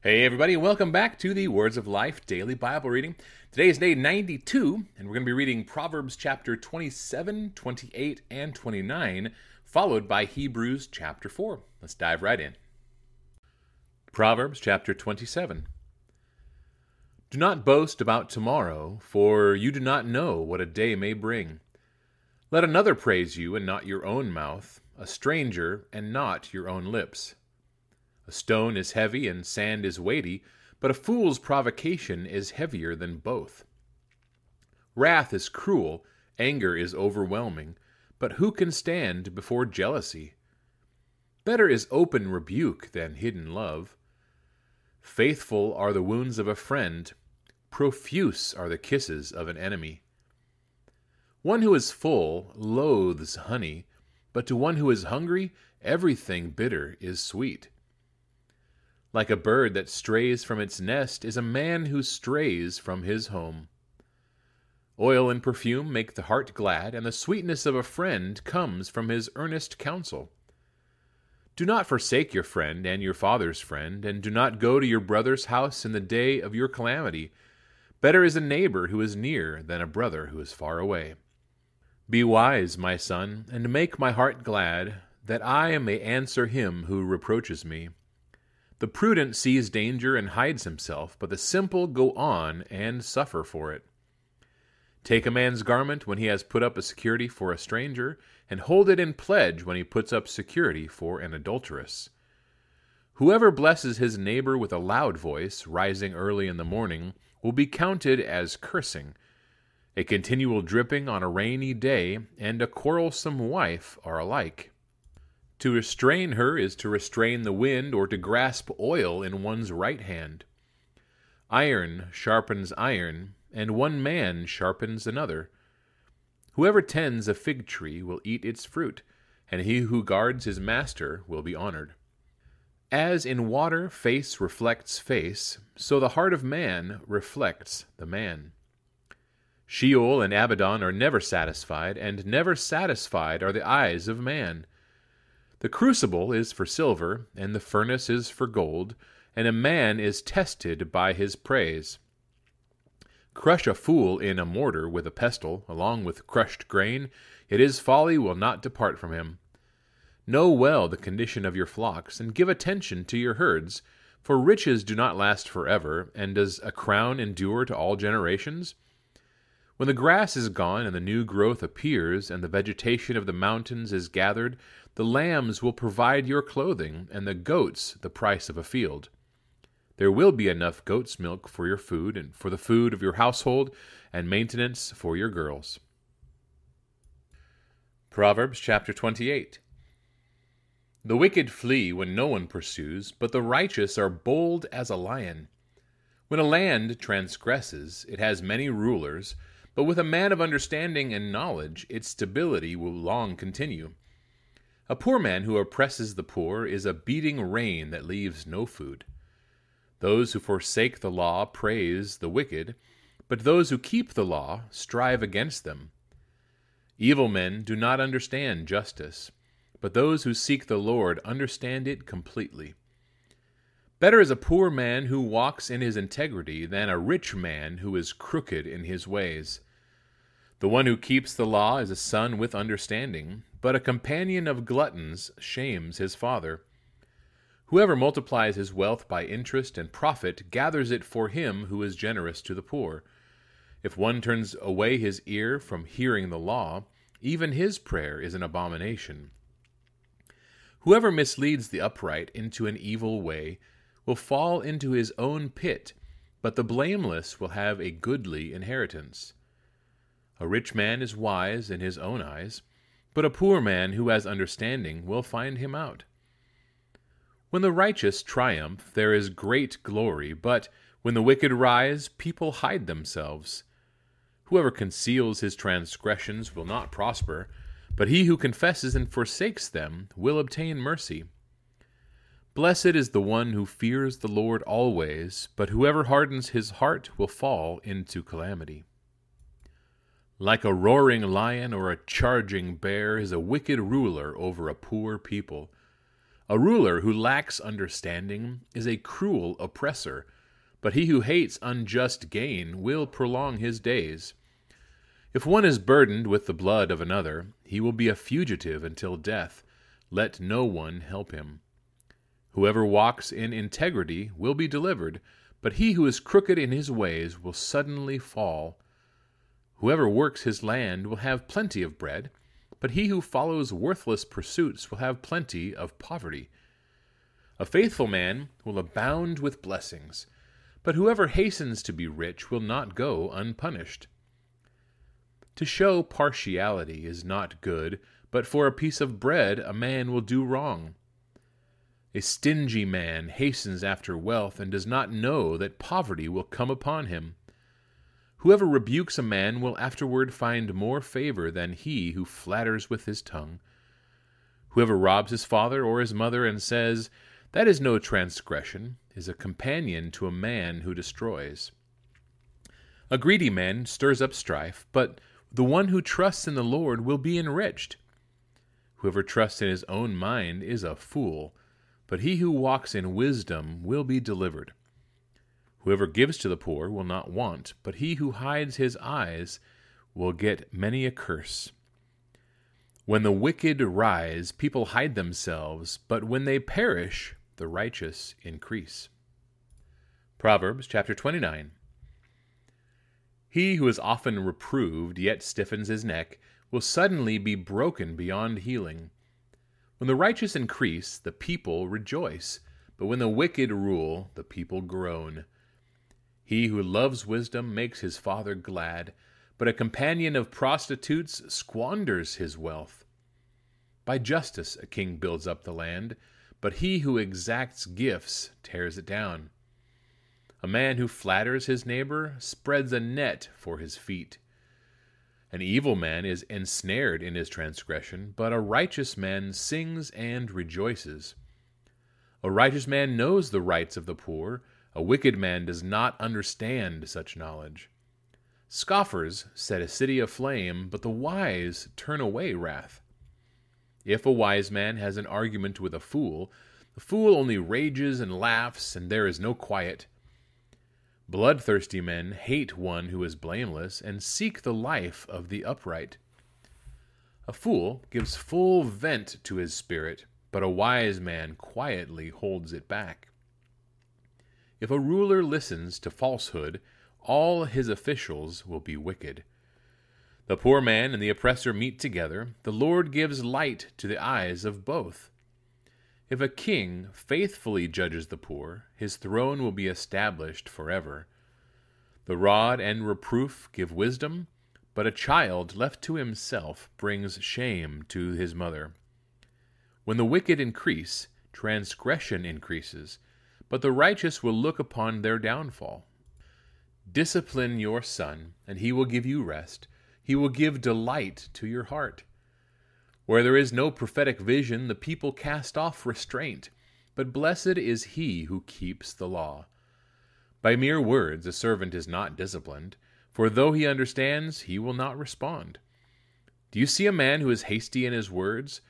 Hey, everybody, welcome back to the Words of Life Daily Bible Reading. Today is day 92, and we're going to be reading Proverbs chapter 27, 28, and 29, followed by Hebrews chapter 4. Let's dive right in. Proverbs chapter 27. Do not boast about tomorrow, for you do not know what a day may bring. Let another praise you, and not your own mouth, a stranger, and not your own lips. A stone is heavy and sand is weighty, but a fool's provocation is heavier than both. Wrath is cruel, anger is overwhelming, but who can stand before jealousy? Better is open rebuke than hidden love. Faithful are the wounds of a friend, profuse are the kisses of an enemy. One who is full loathes honey, but to one who is hungry, everything bitter is sweet. Like a bird that strays from its nest is a man who strays from his home. Oil and perfume make the heart glad, and the sweetness of a friend comes from his earnest counsel. Do not forsake your friend and your father's friend, and do not go to your brother's house in the day of your calamity. Better is a neighbor who is near than a brother who is far away. Be wise, my son, and make my heart glad, that I may answer him who reproaches me. The prudent sees danger and hides himself, but the simple go on and suffer for it. Take a man's garment when he has put up a security for a stranger, and hold it in pledge when he puts up security for an adulteress. Whoever blesses his neighbor with a loud voice, rising early in the morning, will be counted as cursing. A continual dripping on a rainy day and a quarrelsome wife are alike. To restrain her is to restrain the wind or to grasp oil in one's right hand. Iron sharpens iron, and one man sharpens another. Whoever tends a fig tree will eat its fruit, and he who guards his master will be honored. As in water face reflects face, so the heart of man reflects the man. Sheol and Abaddon are never satisfied, and never satisfied are the eyes of man. The crucible is for silver, and the furnace is for gold, and a man is tested by his praise. Crush a fool in a mortar with a pestle, along with crushed grain, yet his folly will not depart from him. Know well the condition of your flocks, and give attention to your herds, for riches do not last forever, and does a crown endure to all generations? When the grass is gone and the new growth appears, and the vegetation of the mountains is gathered, the lambs will provide your clothing, and the goats the price of a field. There will be enough goat's milk for your food, and for the food of your household, and maintenance for your girls. Proverbs chapter 28 The wicked flee when no one pursues, but the righteous are bold as a lion. When a land transgresses, it has many rulers, but with a man of understanding and knowledge, its stability will long continue. A poor man who oppresses the poor is a beating rain that leaves no food. Those who forsake the law praise the wicked, but those who keep the law strive against them. Evil men do not understand justice, but those who seek the Lord understand it completely. Better is a poor man who walks in his integrity than a rich man who is crooked in his ways. The one who keeps the law is a son with understanding, but a companion of gluttons shames his father. Whoever multiplies his wealth by interest and profit gathers it for him who is generous to the poor. If one turns away his ear from hearing the law, even his prayer is an abomination. Whoever misleads the upright into an evil way will fall into his own pit, but the blameless will have a goodly inheritance. A rich man is wise in his own eyes, but a poor man who has understanding will find him out. When the righteous triumph, there is great glory, but when the wicked rise, people hide themselves. Whoever conceals his transgressions will not prosper, but he who confesses and forsakes them will obtain mercy. Blessed is the one who fears the Lord always, but whoever hardens his heart will fall into calamity. Like a roaring lion or a charging bear is a wicked ruler over a poor people. A ruler who lacks understanding is a cruel oppressor, but he who hates unjust gain will prolong his days. If one is burdened with the blood of another, he will be a fugitive until death. Let no one help him. Whoever walks in integrity will be delivered, but he who is crooked in his ways will suddenly fall. Whoever works his land will have plenty of bread but he who follows worthless pursuits will have plenty of poverty. A faithful man will abound with blessings, but whoever hastens to be rich will not go unpunished. To show partiality is not good, but for a piece of bread a man will do wrong. A stingy man hastens after wealth and does not know that poverty will come upon him. Whoever rebukes a man will afterward find more favor than he who flatters with his tongue. Whoever robs his father or his mother and says, That is no transgression, is a companion to a man who destroys. A greedy man stirs up strife, but the one who trusts in the Lord will be enriched. Whoever trusts in his own mind is a fool, but he who walks in wisdom will be delivered. Whoever gives to the poor will not want, but he who hides his eyes will get many a curse. When the wicked rise, people hide themselves, but when they perish, the righteous increase. Proverbs chapter 29. He who is often reproved, yet stiffens his neck, will suddenly be broken beyond healing. When the righteous increase, the people rejoice, but when the wicked rule, the people groan. He who loves wisdom makes his father glad, but a companion of prostitutes squanders his wealth. By justice a king builds up the land, but he who exacts gifts tears it down. A man who flatters his neighbor spreads a net for his feet. An evil man is ensnared in his transgression, but a righteous man sings and rejoices. A righteous man knows the rights of the poor a wicked man does not understand such knowledge. Scoffers set a city aflame, but the wise turn away wrath. If a wise man has an argument with a fool, the fool only rages and laughs, and there is no quiet. Bloodthirsty men hate one who is blameless and seek the life of the upright. A fool gives full vent to his spirit, but a wise man quietly holds it back. If a ruler listens to falsehood, all his officials will be wicked. The poor man and the oppressor meet together. The Lord gives light to the eyes of both. If a king faithfully judges the poor, his throne will be established forever. The rod and reproof give wisdom, but a child left to himself brings shame to his mother. When the wicked increase, transgression increases but the righteous will look upon their downfall. Discipline your son, and he will give you rest. He will give delight to your heart. Where there is no prophetic vision, the people cast off restraint, but blessed is he who keeps the law. By mere words a servant is not disciplined, for though he understands, he will not respond. Do you see a man who is hasty in his words?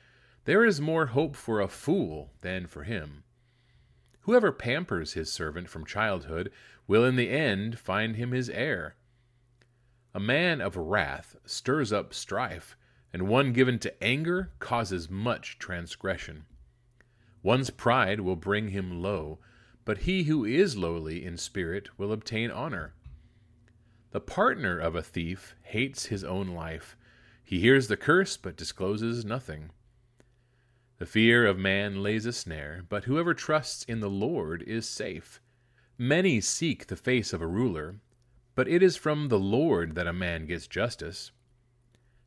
There is more hope for a fool than for him. Whoever pampers his servant from childhood will in the end find him his heir. A man of wrath stirs up strife, and one given to anger causes much transgression. One's pride will bring him low, but he who is lowly in spirit will obtain honor. The partner of a thief hates his own life. He hears the curse but discloses nothing. The fear of man lays a snare, but whoever trusts in the Lord is safe. Many seek the face of a ruler, but it is from the Lord that a man gets justice.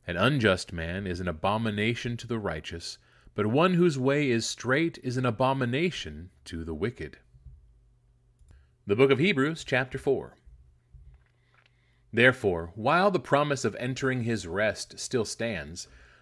An unjust man is an abomination to the righteous, but one whose way is straight is an abomination to the wicked. The Book of Hebrews, chapter 4. Therefore, while the promise of entering his rest still stands,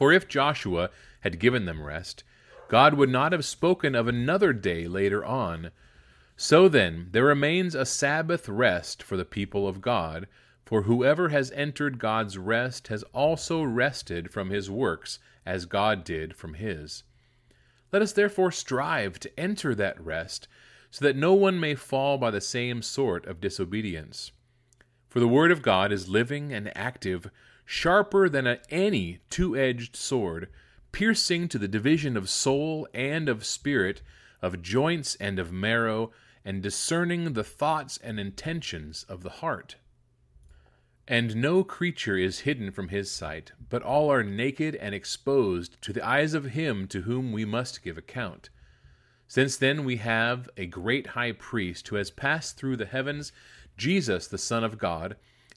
For if Joshua had given them rest, God would not have spoken of another day later on so then, there remains a Sabbath rest for the people of God, for whoever has entered God's rest has also rested from his works, as God did from his. Let us therefore strive to enter that rest, so that no one may fall by the same sort of disobedience. For the Word of God is living and active, sharper than any two edged sword, piercing to the division of soul and of spirit, of joints and of marrow and discerning the thoughts and intentions of the heart. And no creature is hidden from his sight, but all are naked and exposed to the eyes of him to whom we must give account. Since then we have a great high priest who has passed through the heavens, Jesus the Son of God,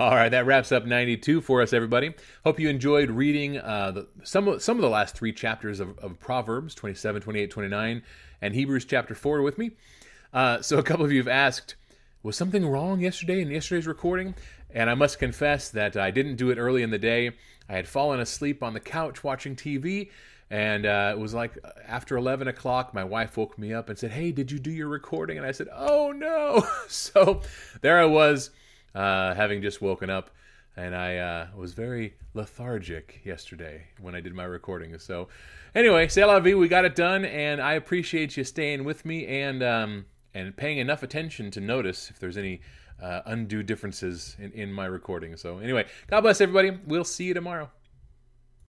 All right, that wraps up 92 for us, everybody. Hope you enjoyed reading uh, the, some, some of the last three chapters of, of Proverbs 27, 28, 29, and Hebrews chapter 4 with me. Uh, so a couple of you have asked, was something wrong yesterday in yesterday's recording? And I must confess that I didn't do it early in the day. I had fallen asleep on the couch watching TV, and uh, it was like after 11 o'clock, my wife woke me up and said, Hey, did you do your recording? And I said, Oh no. so there I was, uh, having just woken up, and I uh, was very lethargic yesterday when I did my recording. So anyway, c'est la vie, we got it done, and I appreciate you staying with me and. Um, and paying enough attention to notice if there's any uh, undue differences in, in my recording. So, anyway, God bless everybody. We'll see you tomorrow.